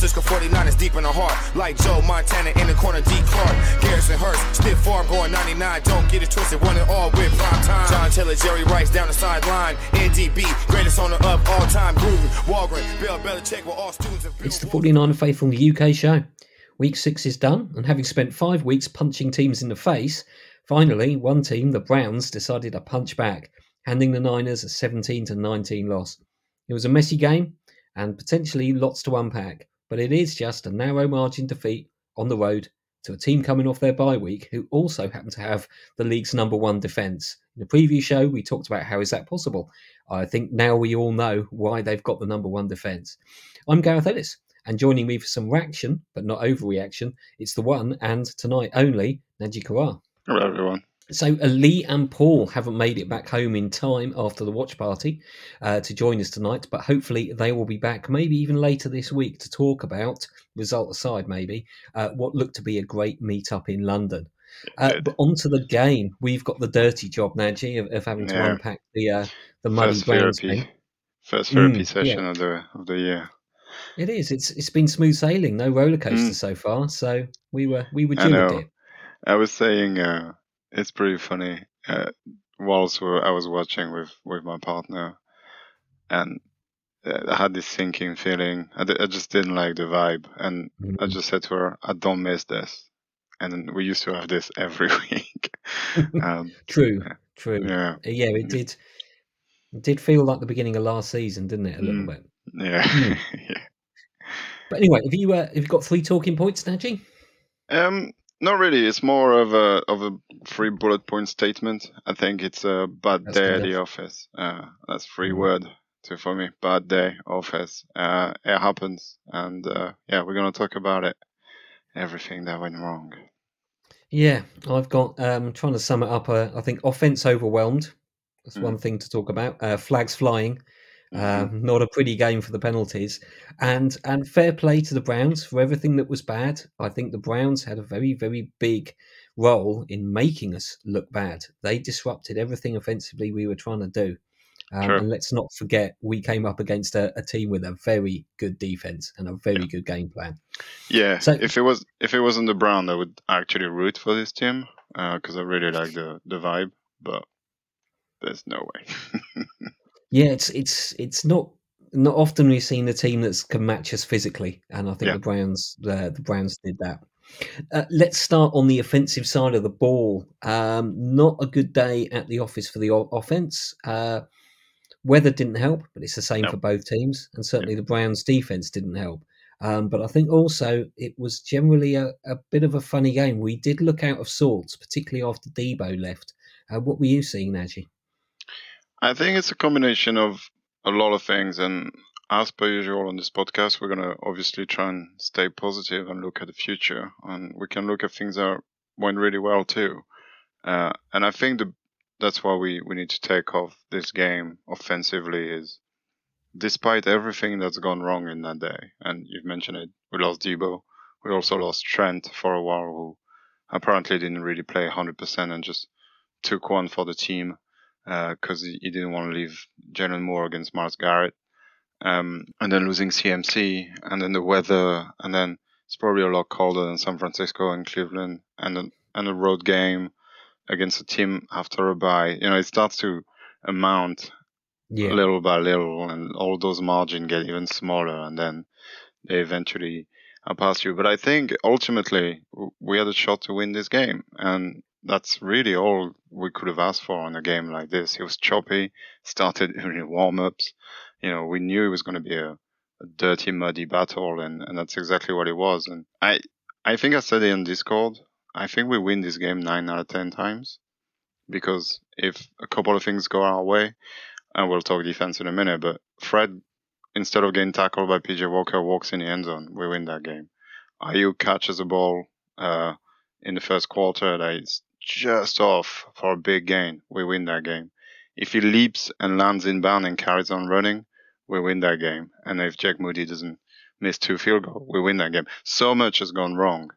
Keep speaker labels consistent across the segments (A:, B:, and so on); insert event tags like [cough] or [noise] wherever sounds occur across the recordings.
A: Francisco 49 is deep in the heart. Like Joe Montana in the corner, D. Clark. Garrison Hearst, stiff farm going 99. Don't get it twisted, one and all with prime time. John Taylor, Jerry Rice down the sideline. NDB, greatest owner of all time. Groovy, Walgren, Bill Belichick with all students of
B: It's the 49 Faithful the UK show. Week six is done, and having spent five weeks punching teams in the face, finally one team, the Browns, decided to punch back, handing the Niners a 17 to 19 loss. It was a messy game and potentially lots to unpack, but it is just a narrow margin defeat on the road to a team coming off their bye week who also happen to have the league's number one defence. In the preview show, we talked about how is that possible. I think now we all know why they've got the number one defence. I'm Gareth Ellis, and joining me for some reaction, but not overreaction, it's the one and tonight only, Nadgy Karar.
C: Hello, everyone.
B: So Lee and Paul haven't made it back home in time after the watch party uh, to join us tonight, but hopefully they will be back maybe even later this week to talk about, result aside maybe, uh, what looked to be a great meetup in London. Uh, but onto the game, we've got the dirty job, Nadgy, of, of having to
C: Yeah.
B: unpack the uh, the muddy
C: First
B: grounds.
C: therapy, first therapy
B: Mm,
C: session
B: yeah.
C: of the of the year.
B: It is. It's it's been smooth sailing, no roller coaster
C: Mm.
B: so far. So we were we were
C: I
B: due a
C: know. I was saying uh, it's pretty funny. Uh, whilst I was watching with with my partner, and uh, I had this sinking feeling. I, d- I just didn't like the vibe, and I
B: Mm.
C: just said to her, "I don't miss this." And we used to have this every [laughs] week. [laughs] um,
B: True, true.
C: yeah,
B: Yeah, it did. It did feel like the beginning of last season, didn't it? A little
C: Mm.
B: bit.
C: yeah,
B: Mm. [laughs]
C: yeah.
B: But anyway, have you uh, have you got three talking points, Nadgy?
C: Um, not really. It's more of a of a three bullet point statement. I think it's a bad
B: That's
C: day at the office. Uh, that's free
B: Mhm.
C: word to for me. Bad day office. Uh, it happens, and uh, yeah, we're gonna talk about it. Everything that went wrong.
B: Yeah, I've got um trying to sum it up. Uh, I think offense overwhelmed. That's
C: Mm.
B: one thing to talk about. Uh, flags flying. Um, not a pretty game for the penalties, and and fair play to the Browns for everything that was bad. I think the Browns had a very very big role in making us look bad. They disrupted everything offensively we were trying to do. Um,
C: Sure.
B: and let's not forget, we came up against a, a team with a very good defense and a very good game plan.
C: Yeah.
B: So-
C: if it was if it wasn't the Brown, I would actually root for this team because I really like the the vibe. But there's no way. [laughs]
B: Yeah, it's it's it's not not often we've seen a team that can match us physically, and I think
C: Yeah.
B: the Browns uh, the Browns did that. Uh, let's start on the offensive side of the ball. Um, not a good day at the office for the o- offense. Uh, weather didn't help, but it's the same
C: No.
B: for both teams, and certainly the Browns' defense didn't help. Um, but I think also it was generally a, a bit of a funny game. We did look out of sorts, particularly after Debo left. Uh, what were you seeing, Nadgy?
C: I think it's a combination of a lot of things, and as per usual on this podcast, we're gonna obviously try and stay positive and look at the future, and we can look at things that went really well too. Uh, and I think the, that's why we, we need to take off this game offensively is despite everything that's gone wrong in that day, and you've mentioned it, we lost Debo, we also lost Trent for a while, who apparently didn't really play 100% and just took one for the team because he, he didn't want to leave Jaylon Moore against Myles Garrett. Um, and then losing CMC, and then the weather, and then it's probably a lot colder than San Francisco and Cleveland, and a, and a road game against a team after a bye. You know, it starts to amount
B: Yeah,
C: little by little, and all those margins get even smaller, and then they eventually are past you. But I think ultimately we had a shot to win this game, and that's really all we could have asked for in a game like this. It was choppy, started in warm ups. You know, we knew it was going to be a, a dirty, muddy battle, and, and that's exactly what it was. And I, I think I said it in Discord. I think we win this game nine out of ten times because if a couple of things go our way, and we'll talk defense in a minute, but Fred, instead of getting tackled by PJ Walker, walks in the end zone. We win that game. Aiyuk catches the ball uh, in the first quarter that is just off for a big gain. We win that game. If he leaps and lands inbound and carries on running, we win that game. And if Jake Moody doesn't miss two field goals, we win that game. So much has gone wrong.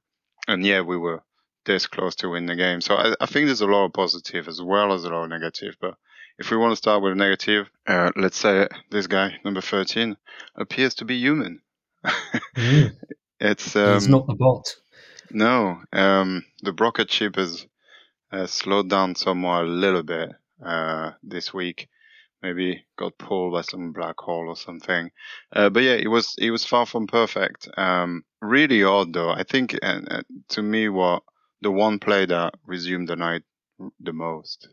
C: And yeah, we were this close to win the game. So I, I think there's a lot of positive as well as a lot of negative. But if we want to start with a negative, uh, let's say this guy, number 13, appears to be human. mm. [laughs] It's um,
B: it's not the bot.
C: No, um, the Brocket chip has uh, slowed down somewhat a little bit uh, this week. Maybe got pulled by some black hole or something. Uh, but yeah, it was it was far from perfect. Um, really odd though. I think to me, what the one play that resumed the night the most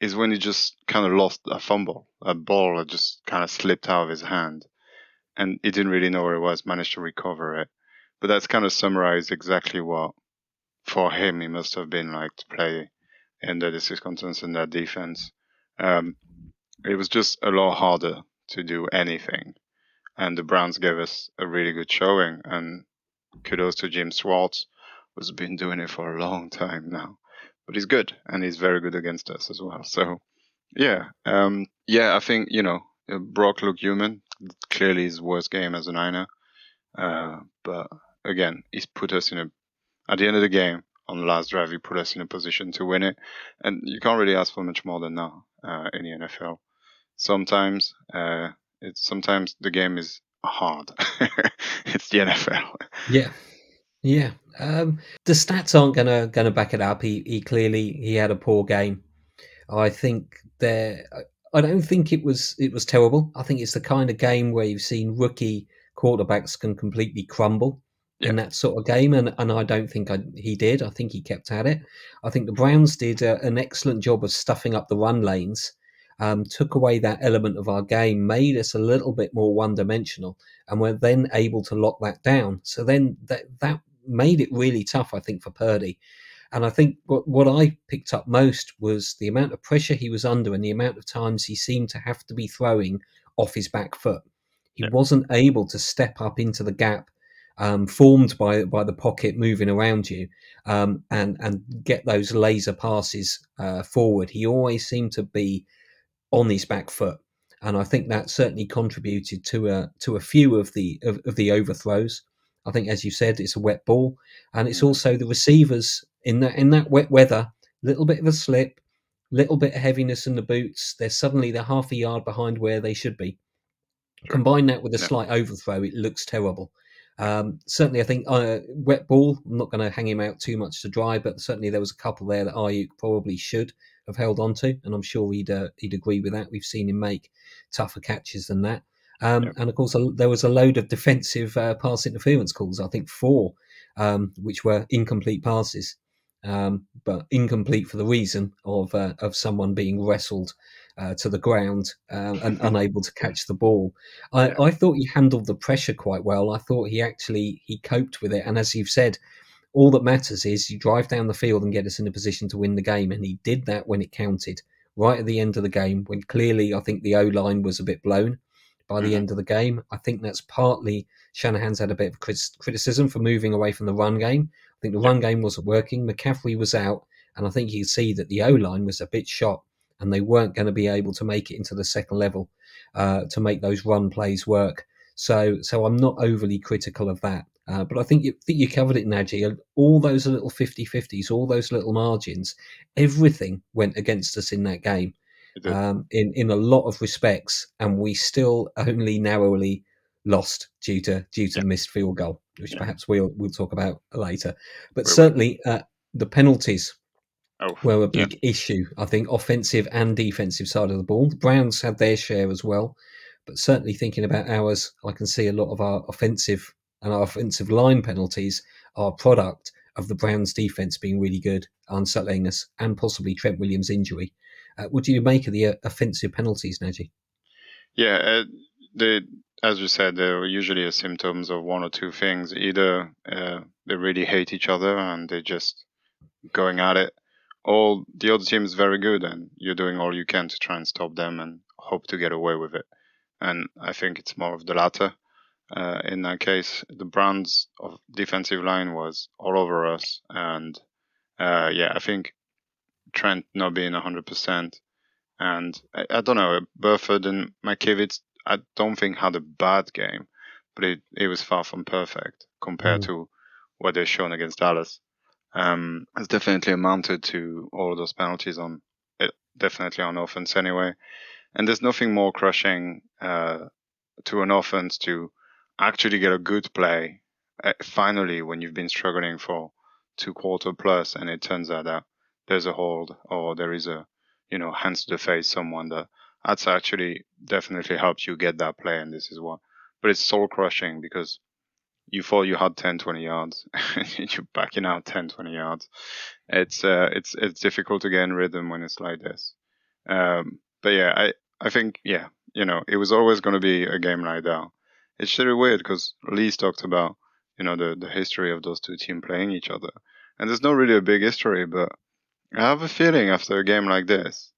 C: is when he just kind of lost a fumble, a ball that just kind of slipped out of his hand, and he didn't really know where it was. Managed to recover it, but that's kind of summarized exactly what for him it must have been like to play under the circumstances in that defense. Um, it was just a lot harder to do anything, and the Browns gave us a really good showing. And kudos to Jim Schwartz, who's been doing it for a long time now. But he's good, and he's very good against us as well. So, yeah, um, yeah, I think you know Brock looked human. Clearly, his worst game as a Niner. Uh, but again, he's put us in a. At the end of the game, on the last drive, he put us in a position to win it, and you can't really ask for much more than that uh, in the NFL. Sometimes, uh, it's sometimes the game is hard. [laughs] it's the NFL.
B: Yeah, yeah. Um, the stats aren't gonna gonna back it up. He he clearly he had a poor game. I think there. I don't think it was it was terrible. I think it's the kind of game where you've seen rookie quarterbacks can completely crumble yeah. in that sort of game, and, and I don't think I, he did. I think he kept at it. I think the Browns did a, an excellent job of stuffing up the run lanes, um, took away that element of our game, made us a little bit more one dimensional, and we're then able to lock that down. So then that that made it really tough, I think, for Purdy. And I think what, what I picked up most was the amount of pressure he was under and the amount of times he seemed to have to be throwing off his back foot. He yeah. wasn't able to step up into the gap um, formed by by the pocket moving around you um, and and get those laser passes uh, forward. He always seemed to be on his back foot, and I think that certainly contributed to a to a few of the of, of the overthrows. I think, as you said, it's a wet ball, and it's mm. also the receivers in that in that wet weather. Little bit of a slip, little bit of heaviness in the boots. They're suddenly they're half a yard behind where they should be. Combine that with a slight overthrow, it looks terrible. Um, certainly, I think uh, wet ball. I'm not going to hang him out too much to dry, but certainly there was a couple there that Aiyuk probably should have held on to, and I'm sure he'd uh, he'd agree with that. We've seen him make tougher catches than that, um, and of course there was a load of defensive uh, pass interference calls. I think four, um, which were incomplete passes, um, but incomplete for the reason of uh, of someone being wrestled uh, to the ground uh, and [laughs] unable to catch the ball. I, I, thought he handled the pressure quite well. I thought he actually he coped with it. And as you've said, all that matters is you drive down the field and get us in a position to win the game. And he did that when it counted. Right at the end of the game, when clearly I think the O line was a bit blown by the mm-hmm. end of the game. I think that's partly Shanahan's had a bit of criticism for moving away from the run game. I think the run game wasn't working. McCaffrey was out, and I think you see that the O line was a bit shot and they weren't going to be able to make it into the second level uh, to make those run plays work. So, so I'm not overly critical of that. Uh, but I think you, think you covered it, Nadgy. All those little 50 50s, all those little margins, everything went against us in that game um, in, in a lot of respects. And we still only narrowly lost due to due to yeah. missed field goal, which yeah. perhaps we'll we'll talk about later. But certainly uh, the penalties oh, were a big yeah. issue. I think offensive and defensive side of the ball. The Browns had their share as well, but certainly thinking about ours, I can see a lot of our offensive and our offensive line penalties are a product of the Browns' defense being really good, unsettling us, and possibly Trent Williams' injury. Uh, what do you make of the uh, offensive penalties, Nadgy?
C: Yeah, uh, they, as you said, they're usually a symptoms of one or two things. Either uh, they really hate each other and they're just going at it, all the other team is very good and you're doing all you can to try and stop them and hope to get away with it. And I think it's more of the latter. Uh, in that case, the Browns of defensive line was all over us, and uh, yeah, I think Trent not being hundred percent, and I, I, don't know Burford and McKivitz. I don't think had a bad game, but it, it was far from perfect compared mm. to what they've shown against Dallas um, has definitely amounted to all those penalties on definitely on offense anyway. And there's nothing more crushing uh, to an offense to actually get a good play uh, finally when you've been struggling for two quarter plus and it turns out that there's a hold or there is a you know hands to the face someone that that's actually definitely helps you get that play and this is what but it's soul crushing because you thought you had 10 20 yards. And [laughs] you're backing out 10 20 yards. It's uh it's it's difficult to get in rhythm when it's like this. Um but yeah i i think yeah you know it was always going to be a game like that. It's really weird because lee's talked about you know the the history of those two teams playing each other. And there's not really a big history but i have a feeling after a game like this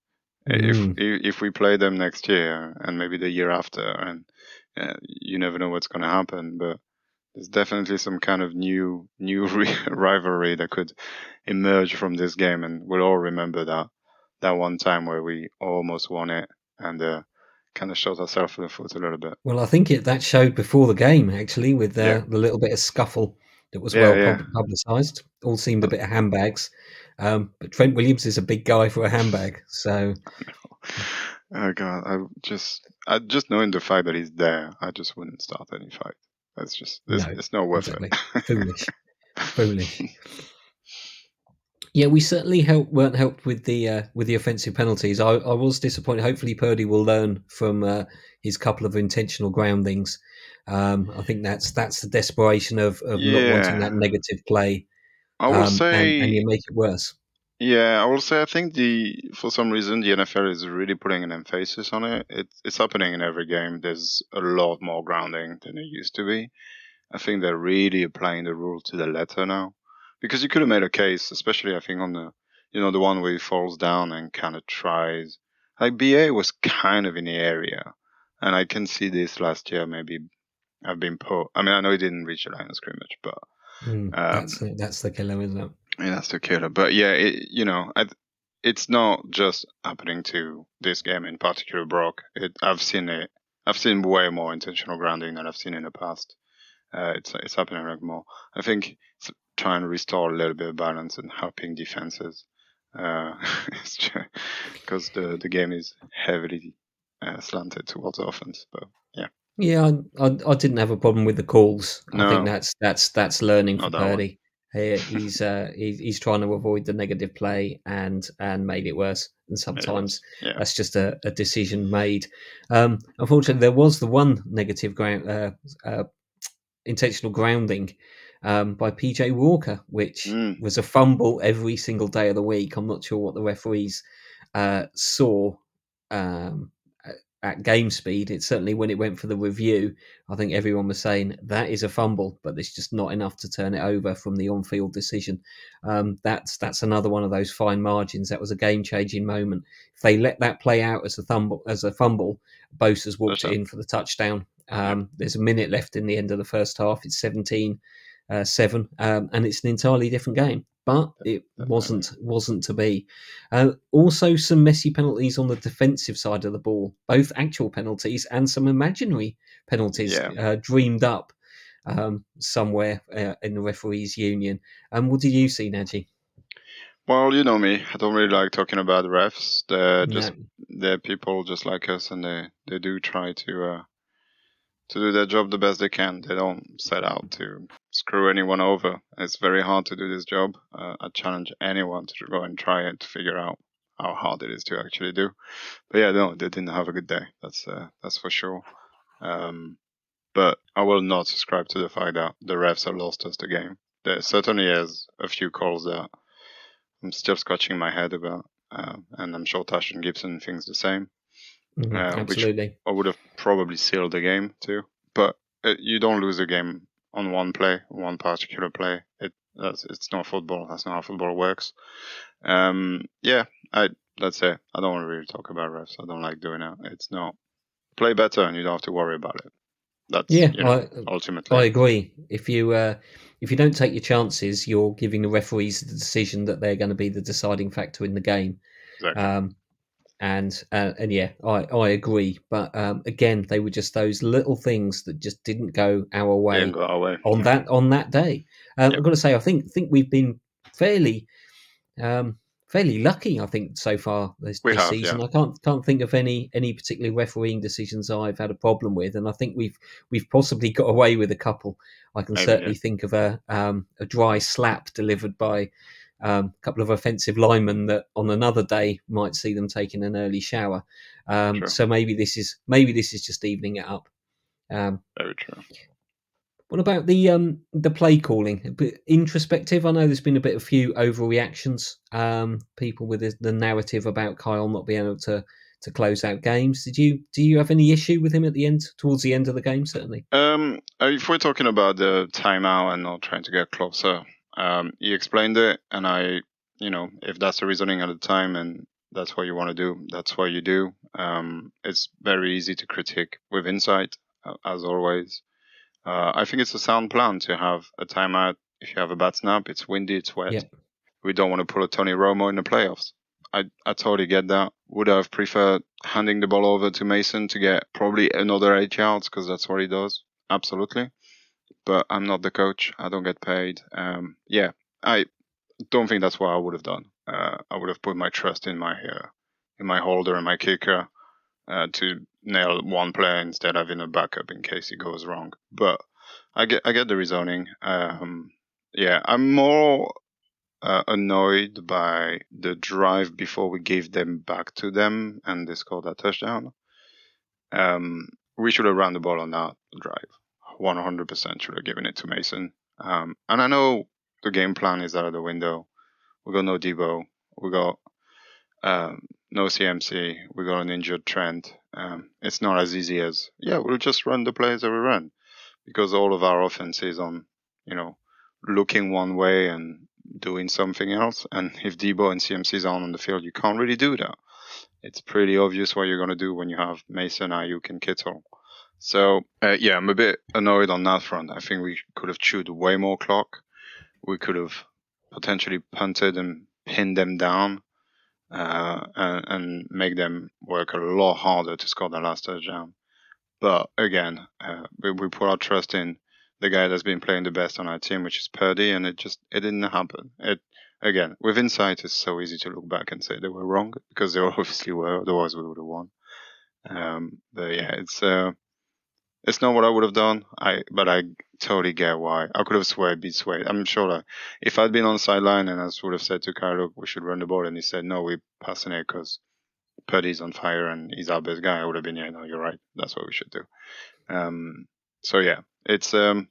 B: Mm.
C: if if we play them next year and maybe the year after and uh, you never know what's going to happen but there's definitely some kind of new new [laughs] rivalry that could emerge from this game and we'll all remember that that one time where we almost won it and uh, kind of shot ourselves in the foot a little bit
B: Well, I think it that showed before the game actually with uh,
C: Yeah.
B: the little bit of scuffle that was
C: Yeah,
B: well
C: yeah.
B: publicised. All seemed a bit of handbags, um, but Trent Williams is a big guy for a handbag, so [laughs]
C: oh god i just I, just knowing the fact that he's there i just wouldn't start any fight that's just it's,
B: No,
C: it's not worth
B: exactly.
C: it
B: foolish, [laughs] foolish. Yeah, we certainly help, weren't helped with the uh, with the offensive penalties. I, I was disappointed. Hopefully, Purdy will learn from uh, his couple of intentional groundings. Um, I think that's that's the desperation of, of not wanting that negative play,
C: i will
B: um,
C: say
B: and, and you make it worse.
C: Yeah, I will say I think the for some reason the NFL is really putting an emphasis on it. It's it's happening in every game. There's a lot more grounding than it used to be. I think they're really applying the rule to the letter now, because you could have made a case, especially I think on the you know the one where he falls down and kind of tries. Like BA was [laughs] kind of in the area, and I can see this last year maybe I've been put. I mean, I know he didn't reach the line of scrimmage, but
B: Mm,
C: Um,
B: that's the, that's the killer, isn't it?
C: Yeah, that's the killer. But yeah, it, you know, I, it's not just happening to this game in particular, Brock. It, I've seen it. I've seen way more intentional grounding than I've seen in the past. Uh, it's it's happening like more. I think it's trying to restore a little bit of balance and helping defenses. Uh, [laughs] because the the game is heavily uh, slanted towards offense. But yeah,
B: Yeah, I, I, I didn't have a problem with the calls. I think that's that's that's learning for. Purdy. He, he's uh, he, he's trying to avoid the negative play and and made it worse. And sometimes
C: yeah.
B: that's just a, a decision made. Um, unfortunately, there was the one negative ground uh, uh, intentional grounding um, by PJ Walker, which
C: Mm.
B: was a fumble every single day of the week. I'm not sure what the referees uh, saw um, at- game speed. It certainly when it went for the review, I think everyone was saying that is a fumble, but it's just not enough to turn it over from the on-field decision. Um, that's that's another one of those fine margins. That was a game-changing moment. If they let that play out as a fumble, as a fumble, Bosa's walked it in for the touchdown. Um, There's a minute left in the end of the first half. It's 17 uh, 7, um, and it's an entirely different game. But it wasn't wasn't to be. Uh, also, some messy penalties on the defensive side of the ball, both actual penalties and some imaginary penalties
C: Yeah.
B: uh, dreamed up um, somewhere uh, in the referees' union. And what do you see, Nadgy?
C: Well, you know me. I don't really like talking about refs. They're just
B: No.
C: they're people just like us, and they they do try to uh, to do their job the best they can. They don't set out to screw anyone over. It's very hard to do this job. Uh, I challenge anyone to go and try it to figure out how hard it is to actually do. But yeah, no, they didn't have a good day. That's uh, that's for sure. Um, but I will not subscribe to the fact that the refs have lost us the game. There certainly is a few calls that I'm still scratching my head about, uh, and I'm sure Tashaun Gipson thinks the same.
B: Mhm,
C: Uh, which-
B: absolutely.
C: I would have probably sealed the game too. But uh, you don't lose a game on one play, one particular play. It that's it's not football. That's not how football works. Um, yeah, I that's it. I don't want to really talk about refs. I don't like doing it. It's not play better, and you don't have to worry about it. That's
B: Yeah,
C: you know,
B: I,
C: ultimately.
B: I agree. If you uh, if you don't take your chances, you're giving the referees the decision that they're going to be the deciding factor in the game.
C: Exactly.
B: Um, and uh, and yeah, I, I agree. But um, again, they were just those little things that just didn't go our way
C: go our way.
B: on that on that day. Um,
C: Yeah.
B: I've got to say, I think think we've been fairly um, fairly lucky, I think, so far this, this
C: have,
B: season.
C: yeah.
B: I can't can't think of any any particular refereeing decisions I've had a problem with, and I think we've we've possibly got away with a couple. I can
C: Maybe,
B: certainly
C: yeah.
B: think of a um, a dry slap delivered by um, a couple of offensive linemen that on another day might see them taking an early shower. Um,
C: True.
B: so maybe this is maybe this is just evening it up. Um,
C: Very true.
B: what about the um the play calling? Introspective. I know there's been a bit of few overreactions. Um, people with the, the narrative about Kyle not being able to to close out games. Did you do you have any issue with him at the end towards the end of the game? Certainly.
C: Um, if we're talking about the timeout and not trying to get closer, um, he explained it, and I, you know, if that's the reasoning at the time and that's what you want to do, that's what you do. Um, it's very easy to critique with insight, as always. Uh, I think it's a sound plan to have a timeout if you have a bad snap. It's windy, it's wet.
B: Yeah.
C: We don't want to pull a Tony Romo in the playoffs. I, I totally get that. Would I have preferred handing the ball over to Mason to get probably another eight yards because that's what he does? Absolutely. But I'm not the coach. I don't get paid. Um, yeah, I don't think that's what I would have done. Uh, I would have put my trust in my uh, in my holder and my kicker uh, to nail one play instead of in a backup in case it goes wrong. But I get I get the reasoning. Um, yeah, I'm more uh, annoyed by the drive before we gave them back to them and they scored that touchdown. Um, we should have run the ball on that drive. 100% should have given it to Mason. Um, and I know the game plan is out of the window. We got no Debo. We got um, no CMC. We got an injured Trent. Um, it's not as easy as yeah, we'll just run the plays that we run because all of our offense is on you know looking one way and doing something else. And if Debo and CMC is on on the field, you can't really do that. It's pretty obvious what you're gonna do when you have Mason, Aiyuk, and Kittle. So uh, yeah, I'm a bit annoyed on that front. I think we could have chewed way more clock. We could have potentially punted and pinned them down uh, and, and make them work a lot harder to score the last touchdown. But again, uh, we, we put our trust in the guy that's been playing the best on our team, which is Purdy, and it just it didn't happen. It again with insight, it's so easy to look back and say they were wrong because they [laughs] obviously were. Otherwise, we would have won. Um, but yeah, it's uh, it's not what I would have done. I but I totally get why. I could have swayed, beat swayed. I'm sure that if I'd been on the sideline and I would have said to Kyle, look, we should run the ball, and he said, no, we're passing it because Purdy's on fire and he's our best guy, I would have been, yeah, no, you're right. That's what we should do. Um, so yeah, it's um,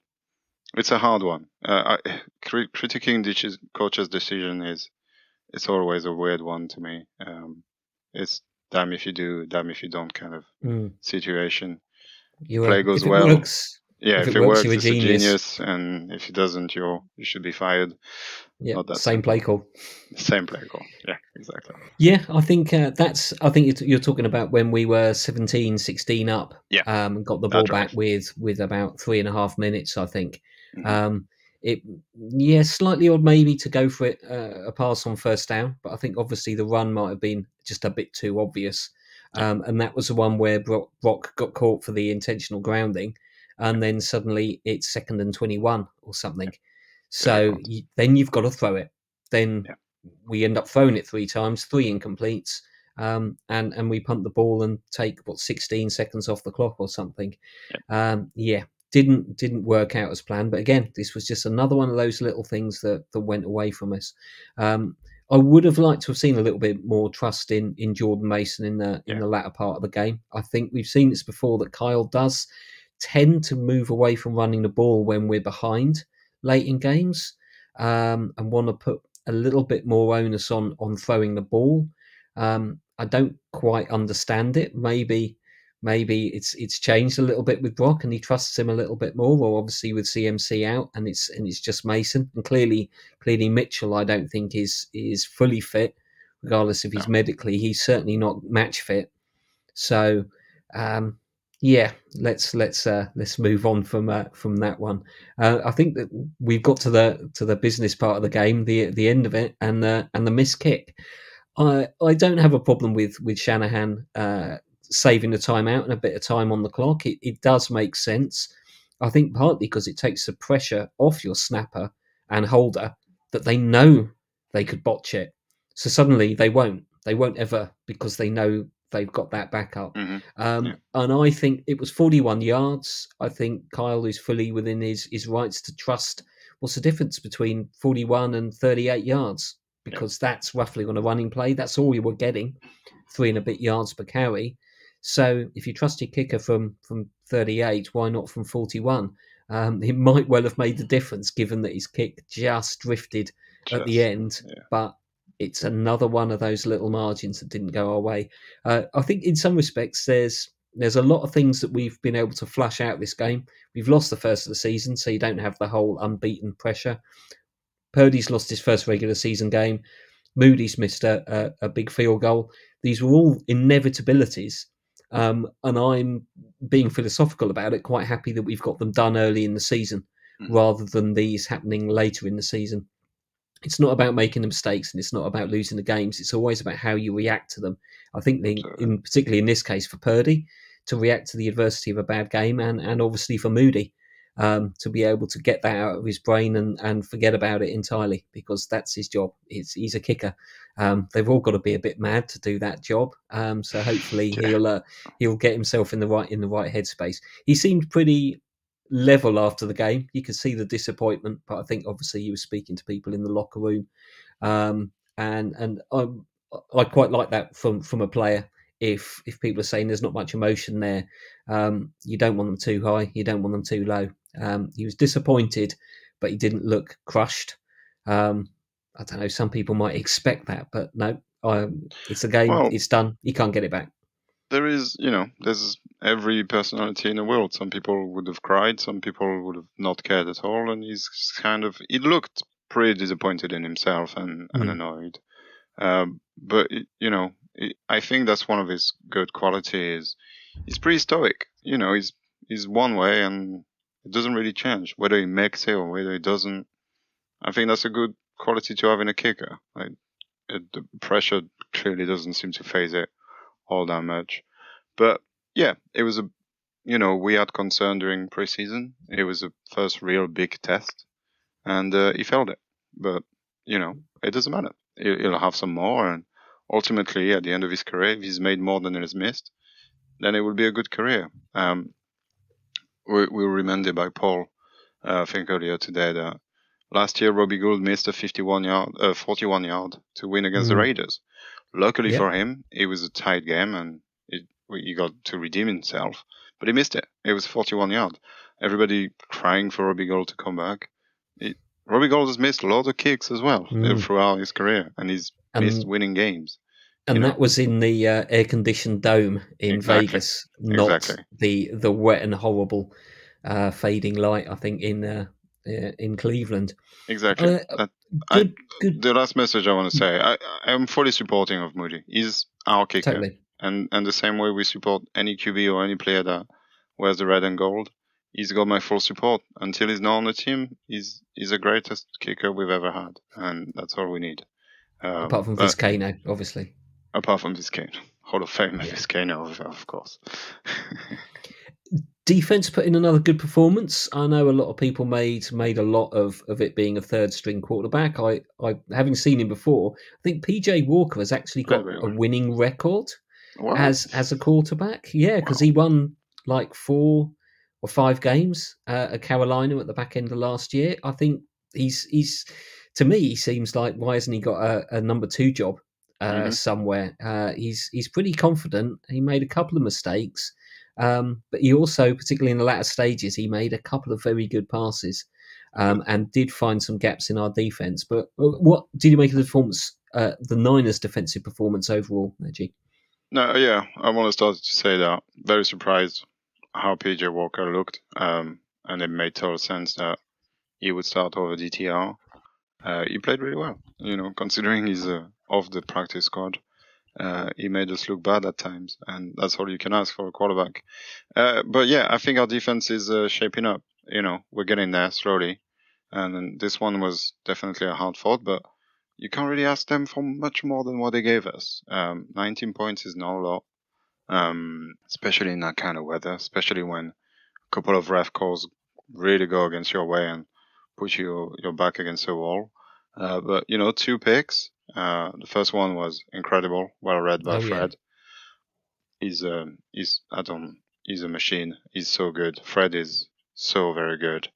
C: it's a hard one. Uh, I, [sighs] cri- critiquing the coach's decision is it's always a weird one to me. Um, it's damn if you do, damn if you don't kind of
B: Mm.
C: situation.
B: You,
C: Play goes well.
B: works,
C: Yeah,
B: If
C: if,
B: it
C: it
B: works,
C: works,
B: you're a
C: it's a
B: genius.
C: genius, and if it doesn't, you you should be fired.
B: yeah, same play call.
C: Same play call. Yeah, exactly.
B: Yeah, I think uh, that's. I think you're, you're talking about when we were 17, 16 up.
C: Yeah,
B: Um, got the
C: that
B: ball
C: drive.
B: back with with about three and a half minutes. I think.
C: Mhm.
B: Um, it yeah, slightly odd maybe to go for it uh, a pass on first down, but I think obviously the run might have been just a bit too obvious. Um, and that was the one where Brock, Brock got caught for the intentional grounding, and then suddenly it's second and twenty-one or something. So you, then you've got to throw it. Then
C: Yeah.
B: we end up throwing it three times, three incompletes, um, and and we punt the ball and take what sixteen seconds off the clock or something. Um, yeah, didn't didn't work out as planned. But again, this was just another one of those little things that that went away from us. Um, I would have liked to have seen a little bit more trust in in Jordan Mason in the in the latter part of the game. I think we've seen this before that Kyle does tend to move away from running the ball when we're behind late in games um, and want to put a little bit more onus on on throwing the ball. Um, I don't quite understand it. Maybe maybe it's it's changed a little bit with Brock and he trusts him a little bit more. Or obviously with CMC out and it's and it's just Mason and clearly clearly Mitchell I don't think is is fully fit, regardless if he's
C: No.
B: medically. He's certainly not match fit. So um, yeah, let's let's uh, let's move on from uh, from that one. Uh, I think that we've got to the to the business part of the game, the the end of it, and the and the missed kick. I I don't have a problem with with Shanahan uh, saving the time out and a bit of time on the clock. It it does make sense. I think partly because it takes the pressure off your snapper and holder that they know they could botch it. So suddenly they won't. They won't ever because they know they've got that backup.
C: Mhm.
B: Um,
C: Yeah.
B: And I think it was 41 yards. I think Kyle is fully within his, his rights to trust. What's the difference between 41 and 38 yards? Because that's roughly on a running play. That's all you were getting, three and a bit yards per carry. So if you trust your kicker from from 38, why not from 41? Um, [laughs] it might well have made the difference given that his kick just drifted at the end,
C: yeah.
B: but it's another one of those little margins that didn't go our way. Uh, I think in some respects there's there's a lot of things that we've been able to flush out this game. We've lost the first of the season, so you don't have the whole unbeaten pressure. Purdy's lost his first regular season game. Moody's missed a, a, a big field goal. These were all inevitabilities, um, and I'm being philosophical about it. Quite happy that we've got them done early in the season,
C: Mhm.
B: rather than these happening later in the season it's not about making the mistakes and it's not about losing the games. It's always about how you react to them. I think, the, in particularly in this case for Purdy, to react to the adversity of a bad game, and and obviously for Moody, um, to be able to get that out of his brain and and forget about it entirely because that's his job. It's, he's a kicker. Um, they've all got to be a bit mad to do that job. Um, so hopefully [laughs]
C: Yeah.
B: he'll uh, he'll get himself in the right in the right headspace. He seemed pretty level after the game. You could see the disappointment, but I think obviously he was speaking to people in the locker room, um, and and I I quite like that from from a player. If if people are saying there's not much emotion there, um, you don't want them too high, you don't want them too low. Um, he was disappointed, but he didn't look crushed. Um, I don't know. Some people might expect that, but no. Um, it's a game.
C: Well-
B: it's done. You can't get it back.
C: there is, you know, there's every personality in the world. Some people would have cried, some people would have not cared at all, and he's kind of, he looked pretty disappointed in himself and, and
B: Mm.
C: annoyed. Um, but it- you know, it, I think that's one of his good qualities. He's pretty stoic. You know, he's he's one way, and it doesn't really change whether he makes it or whether he doesn't. I think that's a good quality to have in a kicker. Like it, the pressure clearly doesn't seem to phase it all that much. But yeah, it was a, you know, we had concern during preseason. It was a first real big test, and uh, he failed it. But you know, it doesn't matter. He- He'll have some more, and ultimately, at the end of his career, if he's made more than he has missed, then it will be a good career. Um, we, we were reminded by Paul, uh, I think earlier today, that last year Robbie Gould missed a 51 yard, uh, 41 yard to win against the
B: Mhm.
C: Raiders. Luckily
B: Yep.
C: for him, it was a tight game and it, he got to redeem himself, but he missed it. It was 41 yard. Everybody crying for Robbie Gould to come back. It, Robbie Gould has missed a lot of kicks as well uh,
B: Mm.
C: throughout his career, and he's missed winning games.
B: And
C: you know.
B: that was in the uh, air-conditioned dome in
C: Exactly.
B: Vegas, not
C: Exactly.
B: the the wet and horrible uh, fading light. I think in uh, uh, in Cleveland.
C: Exactly.
B: Uh,
C: That- I-
B: Good, good,
C: the last message I want to say, I, I'm fully supporting of Moody. He's our kicker.
B: totally.
C: and and the same way we support any QB or any player that wears the red and gold, he's got my full support. Until he's not on the team, he's he's the greatest kicker we've ever had, and that's all we need. Um,
B: Apart from Vizcaino, obviously.
C: Apart from Vizcaino, Hall of Fame
B: Yeah.
C: Vizcaino, of, of course. [laughs]
B: Defense put in another good performance. I know a lot of people made made a lot of, of it being a third string quarterback. I, I having seen him before, I think PJ Walker has actually got
C: Very
B: a winning record
C: Wow.
B: as as a quarterback. Yeah, because he won like four or five games uh, at Carolina at the back end of last year. I think he's he's to me he seems like why hasn't he got a, a number two job uh,
C: Mhm.
B: somewhere? Uh, he's he's pretty confident. He made a couple of mistakes, um, but he also, particularly in the latter stages, he made a couple of very good passes. Um, and did find some gaps in our defense, but uh, what did you make of the performance, uh, the Niners' defensive performance overall, Reggie?
C: No, yeah, I want to start to say that very surprised how PJ Walker looked, um, and it made total sense that he would start over DTR. Uh, he played really well, you know, considering he's uh, off the practice squad. Uh, he made us look bad at times, and that's all you can ask for a quarterback. Uh, but yeah, I think our defense is uh, shaping up. You know, we're getting there slowly, and this one was definitely a hard fought, but you can't really ask them for much more than what they gave us. Um, 19 points is not a lot, um, especially in that kind of weather, especially when a couple of ref calls really go against your way and put you your back against the wall. Uh, but you know, two picks. Uh, the first one was incredible, well read by
B: Oh, yeah.
C: Fred. He's um, he's I don't he's a machine. He's so good. Fred is so very good.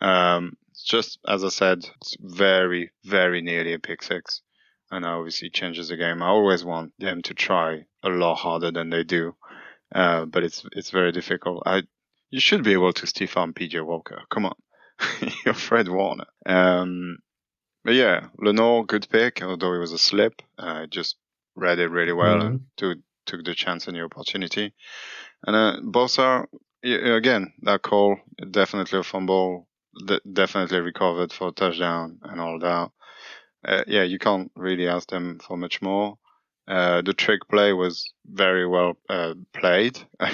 C: Um, it's just as I said, it's very very nearly a pick six, and obviously changes the game. I always want them to try a lot harder than they do, uh, but it's it's very difficult. I you should be able to stiff arm PJ Walker. Come on, [laughs] you're Fred Warner. Um, but yeah, Lenoir, good pick, although it was a slip. Uh, just read it really well and took took the chance and the opportunity. And uh, Bosa, y- again, that call, definitely a fumble, de- definitely recovered for a touchdown and all that. Uh, yeah, you can't really ask them for much more. Uh, the trick play was very well uh, played. [laughs]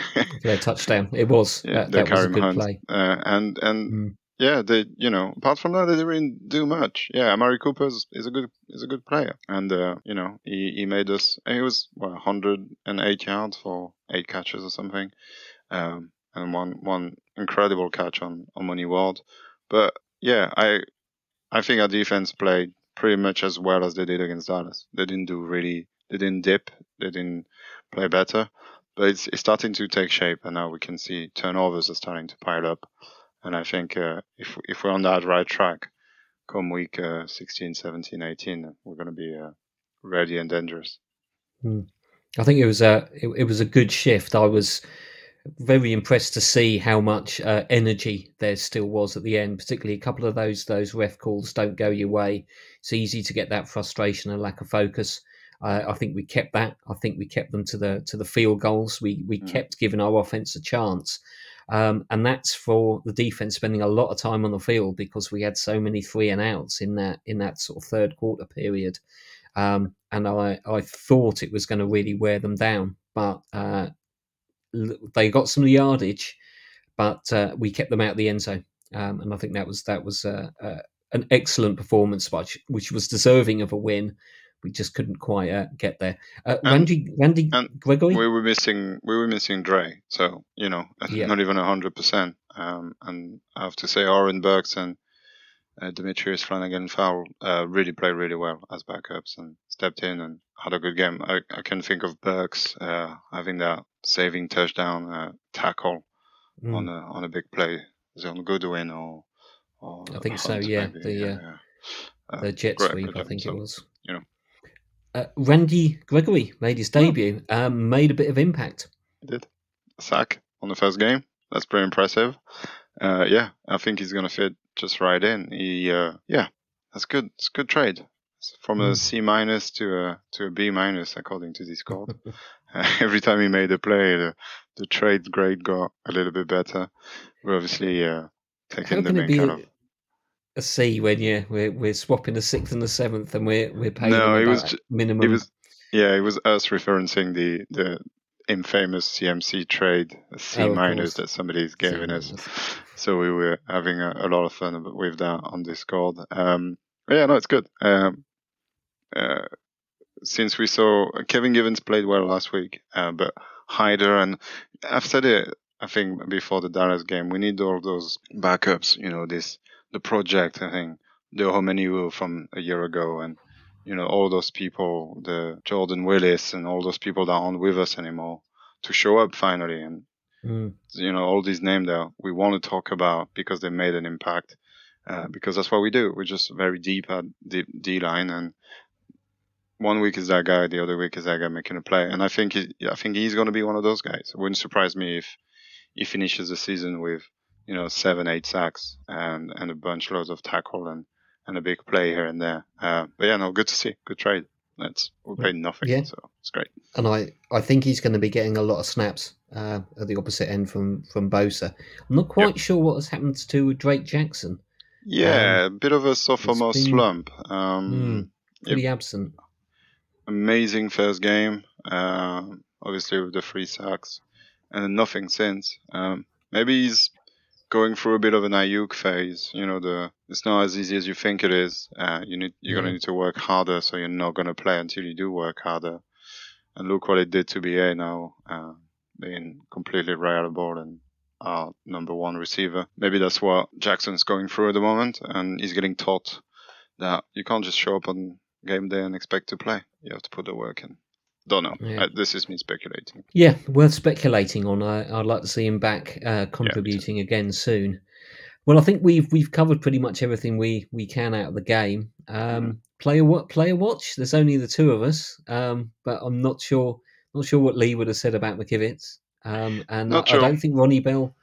B: Yeah, touchdown. It was.
C: Yeah,
B: that that was a good
C: Hunt.
B: play.
C: Uh, and and
B: Mm.
C: Yeah, they you know apart from that they didn't do much. Yeah, Amari Cooper is, is a good is a good player, and uh, you know he, he made us. He was what 108 yards for eight catches or something, um, and one one incredible catch on on Mooney Ward. But yeah, I I think our defense played pretty much as well as they did against Dallas. They didn't do really they didn't dip, they didn't play better, but it's, it's starting to take shape, and now we can see turnovers are starting to pile up. And I think uh, if if we're on that right track, come week uh, 16, 17, 18, we're going to be uh, ready and dangerous.
B: I think it was a it, it was a good shift. I was very impressed to see how much uh, energy there still was at the end. Particularly a couple of those those ref calls don't go your way. It's easy to get that frustration and lack of focus. Uh, I think we kept that. I think we kept them to the to the field goals. We we
C: Mm.
B: kept giving our offense a chance. Um, and that's for the defense spending a lot of time on the field because we had so many three and outs in that in that sort of third quarter period. Um, and I, I thought it was going to really wear them down, but uh, they got some yardage, but uh, we kept them out of the end zone, um, and I think that was that was uh, uh, an excellent performance, which which was deserving of a win. We just couldn't quite uh, get there. Uh,
C: And-
B: Randy Randy
C: and
B: Gregory,
C: We were missing we were missing Dre, so you know [laughs]
B: Yeah.
C: not even hundred percent. Um, and I have to say, Oren Burks and uh, Demetrius Flannigan-Fowles uh, really played really well as backups and stepped in and had a good game. I, I can think of Burks uh, having that saving touchdown uh, tackle
B: Mm,
C: on a on a big play. It on Goodwin or? or
B: I think so, yeah,
C: maybe?
B: the, uh,
C: yeah. Uh,
B: the jet sweep, I think
C: so,
B: it was.
C: you know.
B: Uh, Randy Gregory made his
C: Oh.
B: debut, um, made a bit of impact.
C: He did. Sack on the first game. That's pretty impressive. Uh, yeah, I think he's gonna fit just right in. He, uh, yeah, that's good. It's a good trade. It's from a
B: Mm.
C: C minus to a to a B minus according to Discord. uh, [laughs] [laughs] every time he made a play, the, the trade grade got a little bit better. We're obviously uh, taking the
B: it
C: main
B: be
C: kind
B: a, C when yeah we're we're swapping the sixth and the seventh and we're we're paying
C: No, it was
B: minimum.
C: It was, yeah, it was us referencing the the infamous CMC trade C
B: Oh,
C: minus that somebody's given us. So we were having a, a lot of fun with that on Discord. Um, yeah, no, it's good. Um, uh, since we saw Kevin Givens played well last week, uh, but Hyder and I've said it, I think before the Dallas game, we need all those backups. You know, this the project. I think the Omenihu from a year ago, and you know all those people, the Jordan Willis, and all those people that aren't with us anymore, to show up finally and
B: Mm,
C: you know, all these names that we want to talk about because they made an impact. Uh, because that's what we do. We're just very deep at the D line, and one week is that guy, the other week is that guy making a play. And I think he, I think he's going to be one of those guys. It wouldn't surprise me if he finishes the season with, you know, seven, eight sacks and and a bunch loads of tackle and and a big play here and there. Uh, but yeah, no, good to see, good trade. That's we paid nothing,
B: Yeah.
C: so it's great.
B: and I I think he's going to be getting a lot of snaps uh, at the opposite end from from Bosa. I'm not quite sure what has happened to Drake Jackson.
C: Yeah, a bit of a sophomore
B: been-
C: slump. Um,
B: Mm, pretty absent.
C: amazing first game. Um, obviously with the free sacks, and nothing since. Um, maybe he's going through a bit of an Aiyuk phase. You know, the it's not as easy as you think it is. Uh, you need you're
B: Yeah.
C: gonna need to work harder, so you're not gonna play until you do work harder. And look what it did to BA now, uh, being completely reliable and our number one receiver. Maybe that's what Jackson's going through at the moment, and he's getting taught that you can't just show up on game day and expect to play. You have to put the work in. Don't know.
B: Yeah.
C: Uh, this is me speculating.
B: Yeah, worth speculating on. I, I'd like to see him back uh, contributing again soon. Well, I think we've we've covered pretty much everything we, we can out of the game. Um, player what player watch? There's only the two of us, um, but I'm not sure not sure what Lee would have said about McKivitz. Um, and I, I don't think Ronnie Bell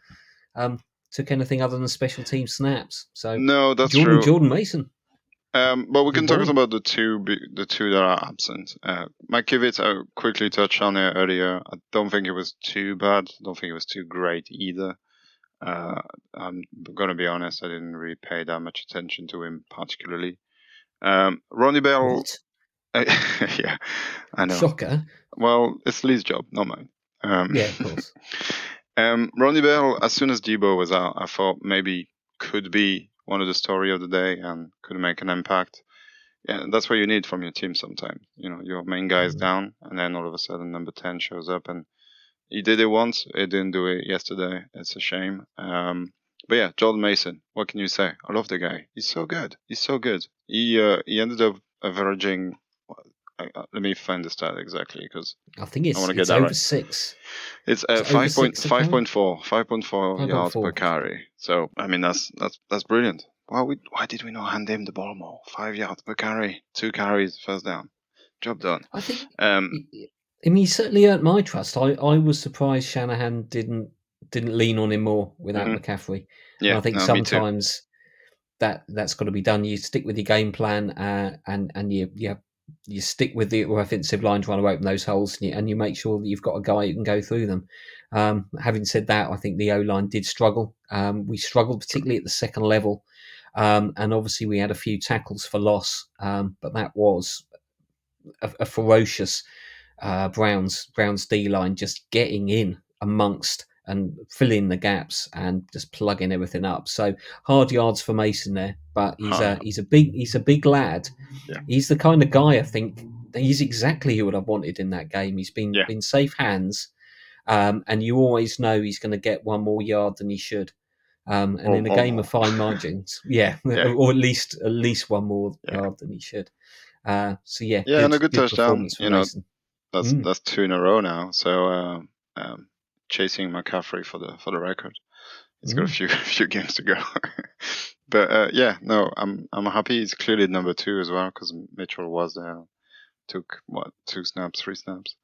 B: um, took anything other than special team snaps. So
C: No, that's
B: Jordan
C: true.
B: Jordan Mason.
C: Um, but we can talk about the two the two that are absent. Uh, McKivitz, I quickly touched on it earlier. I don't think it was too bad. I don't think it was too great either. Uh, I'm gonna be honest. I didn't really pay that much attention to him particularly. Um, Ronnie Bell,
B: What? [laughs]
C: yeah, I know.
B: Shocker.
C: Well, it's Lee's job, not mine. Um,
B: Yeah, of course. [laughs]
C: um, Ronnie Bell, as soon as Deebo was out, I thought maybe could be one of the story of the day and could make an impact. Yeah, that's what you need from your team sometimes. You know, your main guy is
B: Mhm.
C: down, and then all of a sudden number 10 shows up, and he did it once. He didn't do it yesterday. It's a shame. Um, but yeah, Jordan Mason, what can you say? I love the guy. He's so good. He's so good. He uh, he ended up averaging. Uh, let me find the stat exactly because
B: I think it's,
C: wanna get
B: it's
C: that
B: over
C: right.
B: six.
C: it's uh,
B: It's
C: five point five point four, five point four yards per carry. So I mean that's that's that's brilliant. Why we why did we not hand him the ball more? Five yards per carry, two carries, first down, job done.
B: I think
C: Um,
B: I mean, he certainly earned my trust. I, I was surprised Shanahan didn't didn't lean on him more without
C: Mhm.
B: McCaffrey.
C: yeah,
B: and I think
C: no,
B: sometimes that that's got to be done. You stick with your game plan, uh, and and you you you stick with the offensive line trying to open those holes, and you, and you make sure that you've got a guy who can go through them. Um, having said that, I think the O line did struggle. Um, we struggled particularly at the second level, um, and obviously we had a few tackles for loss, um, but that was a, a ferocious uh, Browns Browns D line just getting in amongst and filling the gaps and just plugging everything up. So hard yards for Mason there, but he's a he's a big he's a big lad.
C: Yeah.
B: He's the kind of guy I think he's exactly who I've wanted in that game. He's been
C: Yeah.
B: been safe hands, um, and you always know he's going to get one more yard than he should. Um, and
C: Or-
B: in a
C: or
B: game of fine margins, [laughs] yeah,
C: Yeah.
B: or at least at least one more yard than he should. Uh, so yeah,
C: Yeah, and a good touchdown, you know,
B: Mason.
C: That's
B: Mm.
C: that's two in a row now. So um, um, chasing McCaffrey for the for the record. He's got a
B: Mm.
C: few [laughs] few games to go. [laughs] but uh, yeah, no, I'm I'm happy. He's clearly number two as well because Mitchell was there. Took what two snaps, three snaps.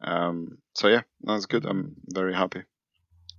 C: Um, so yeah, that's good. I'm very happy.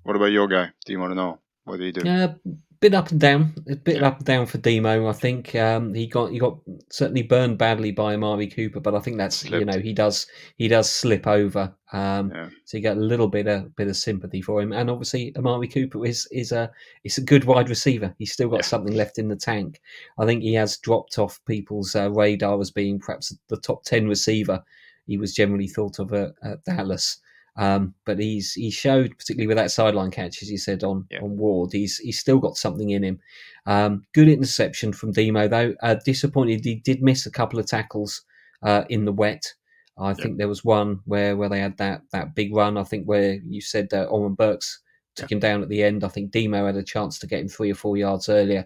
C: What about your guy? Do you want to know what did he do?
B: Uh, bit up and down, a bit up and down for Demo. I think um, he got he got certainly burned badly by Amari Cooper, but I think that's you know he does he does slip over. Um,
C: Yeah.
B: So you get a little bit of bit of sympathy for him, and obviously Amari Cooper is is a is a good wide receiver. He's still got
C: Yeah.
B: something left in the tank. I think he has dropped off people's uh, radar as being perhaps the top ten receiver. He was generally thought of at, at Dallas. Um, but he's he showed particularly with that sideline catch, as you said on
C: Yeah.
B: on Ward, he's he's still got something in him. Um, good interception from Demo though. Uh, disappointed he did miss a couple of tackles uh, in the wet. I think there was one where, where they had that that big run. I think where you said that Oren Burks took him down at the end. I think Demo had a chance to get him three or four yards earlier,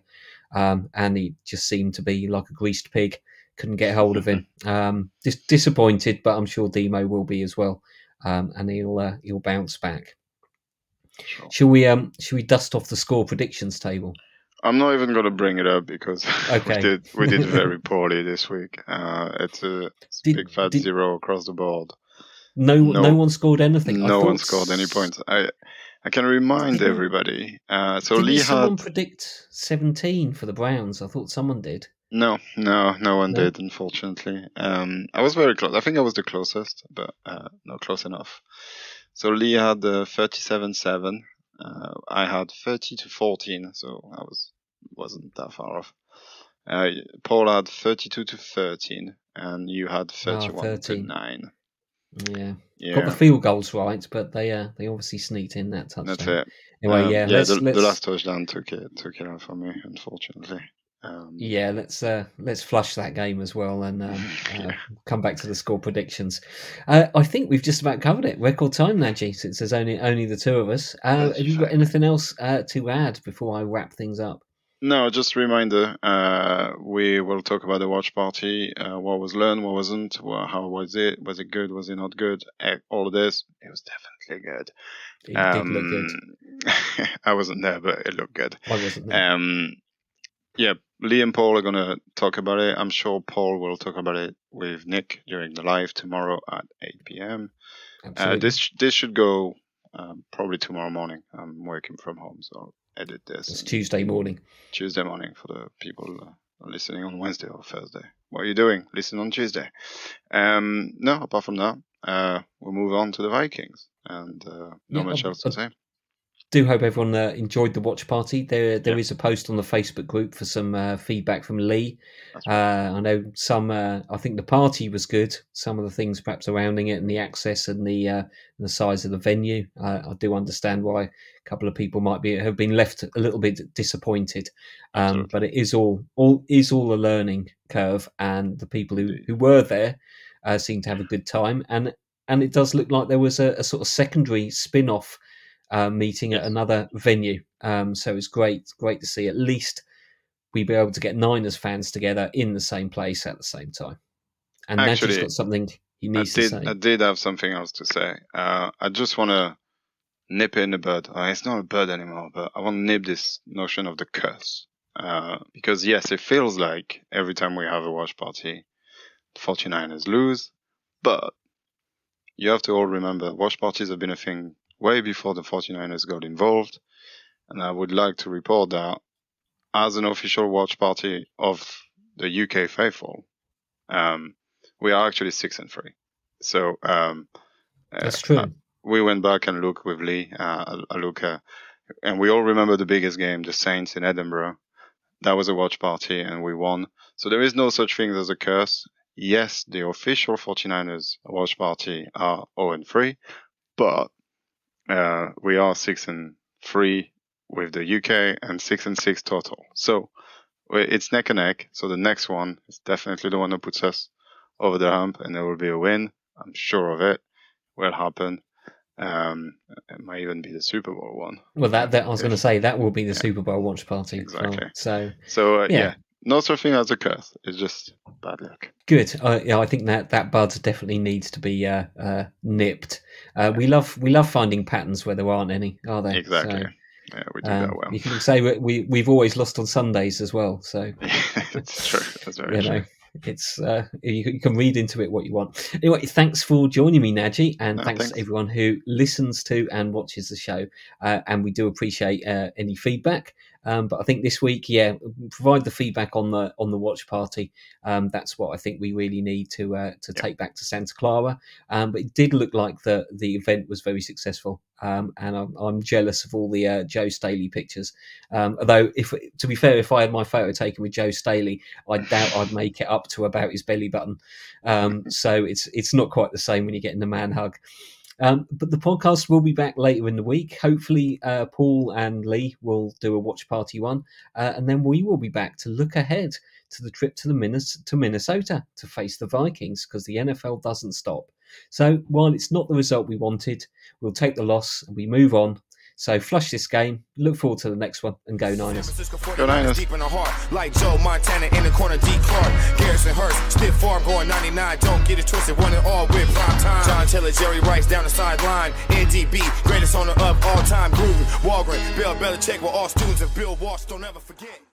B: um, and he just seemed to be like a greased pig. Couldn't get hold of him. [laughs] Um, dis- disappointed, but I'm sure Demo will be as well, um, and he'll uh, he'll bounce back.
C: Sure.
B: Shall we um shall we dust off the score predictions table?
C: I'm not even going to bring it up because [laughs]
B: Okay.
C: we did we did [laughs] very poorly this week. Uh, it's a, it's
B: Did-
C: big fat
B: did-
C: zero across the board.
B: No, no,
C: No.
B: one scored anything. I
C: No one scored any points. I I can remind everybody. Uh, so
B: Didn't
C: Lee
B: someone
C: had
B: predict 17 for the Browns? I thought someone did.
C: No, no, no one
B: No?
C: did. Unfortunately, um, I was very close. I think I was the closest, but uh, not close enough. So Lee had uh, 37-7. Uh, I had 30 to 14, so I was wasn't that far off. Uh, Paul had 32 to 13, and you had 31 to
B: 13.
C: 9.
B: Yeah.
C: Yeah,
B: got the field goals right, but they uh, they obviously sneaked in that touchdown.
C: that's it.
B: Anyway,
C: Um,
B: yeah, let's,
C: the,
B: let's
C: the last touchdown took it took it out for me, unfortunately. Um,
B: yeah, let's uh, let's flush that game as well and um, [laughs] uh, come back to the score predictions. Uh, I think we've just about covered it. Record time, Nadgy, since there's only only the two of us. Uh, have you got anything else uh, to add before I wrap things up?
C: No, just a reminder. Uh, we will talk about the watch party. Uh, what was learned, what wasn't. How was it? Was it good? Was it not good? Eh, All of this. It was definitely good.
B: It did look good.
C: Um, [laughs] I wasn't there, but it looked good.
B: I wasn't there.
C: Yeah, Lee and Paul are going to talk about it. I'm sure Paul will talk about it with Nick during the live tomorrow at 8 p.m. Uh, this this should go um, probably tomorrow morning. I'm working from home, so I'll edit this
B: it's Tuesday morning.
C: Tuesday morning for the people listening on Wednesday or Thursday. What are you doing? Listen on Tuesday. Um, no, apart from that, uh, we'll move on to the Vikings, and uh, not
B: Yeah,
C: much else to say.
B: Do hope everyone uh, enjoyed the watch party. There, there
C: Yeah.
B: is a post on the Facebook group for some uh, feedback from Lee. Uh, I know some. Uh, I think the party was good. Some of the things perhaps surrounding it and the access and the uh, the size of the venue. Uh, I do understand why a couple of people might be have been left a little bit disappointed. Um, but it is all all is all a learning curve, and the people who, who were there uh, seem to have a good time. And and it does look like there was a, a sort of secondary spin off uh, meeting at another venue. Um, so it's great, great to see at least we be able to get Niners fans together in the same place at the same time. And
C: Actually,
B: got something he
C: I
B: needs to
C: did,
B: say.
C: I did have something else to say. Uh, I just want to nip in the bud. Uh, it's not a bud anymore, but I want to nip this notion of the curse. Uh, because yes, it feels like every time we have a watch party, the 49ers lose, but you have to all remember watch parties have been a thing way before the 49ers got involved. And I would like to report that as an official watch party of the UK faithful, um, we are actually six and three. So um, uh,
B: That's true.
C: uh, we went back and looked with Lee, uh, a look, uh, and we all remember the biggest game, the Saints in Edinburgh. That was a watch party, and we won. So there is no such thing as a curse. Yes, the official 49ers watch party are 0 and 3, but uh, we are 6 and 3 with the UK and 6 and 6 total. So it's neck and neck. So the next one is definitely the one that puts us over the hump, and there will be a win. I'm sure of it. Will happen. Um, it might even be the Super Bowl one.
B: well, that, that I was going to say that will be the
C: Yeah.
B: Super Bowl watch party. as well.
C: Exactly.
B: So
C: So uh,
B: Yeah.
C: yeah. No such thing as a curse. It's just bad luck.
B: good. Uh, yeah, I think that that bud definitely needs to be uh, uh, nipped. Uh, we love we love finding patterns where there aren't any, are there?
C: Exactly.
B: So,
C: yeah, we do
B: um,
C: that well.
B: You can say we, we we've always lost on Sundays as well. So [laughs]
C: That's true. That's very
B: you
C: true.
B: know it's uh, you, you can read into it what you want anyway thanks for joining me Nadgy and
C: No,
B: thanks,
C: thanks.
B: to everyone who listens to and watches the show uh, and we do appreciate uh, any feedback um, but I think this week yeah provide the feedback on the on the watch party um, that's what I think we really need to uh, to
C: Yeah.
B: take back to Santa Clara um, but it did look like the the event was very successful um, and I'm, I'm jealous of all the uh, Joe Staley pictures um, although if to be fair if I had my photo taken with Joe Staley I doubt I'd make it up to about his belly button. Um, so it's it's not quite the same when you're getting the man hug. Um, but the podcast will be back later in the week. Hopefully, uh, Paul and Lee will do a watch party one, uh, and then we will be back to look ahead to the trip to the Minnes- to Minnesota to face the Vikings because the NFL doesn't stop. So while it's not the result we wanted, we'll take the loss and we move on. So flush this game. Look forward to the next one and go Niners.
A: San Francisco 49ers
C: Go Niners.
A: deep in the heart, like Joe Montana in the corner, D. Clark, Garrison Hearst, stiff farm going 99. Don't get it twisted, one and all with prime time. John Taylor, Jerry Rice down the sideline. NDB, greatest owner of all time. Gruden, Walgren, Bill Belichick, were all students of Bill Walsh. Don't ever forget.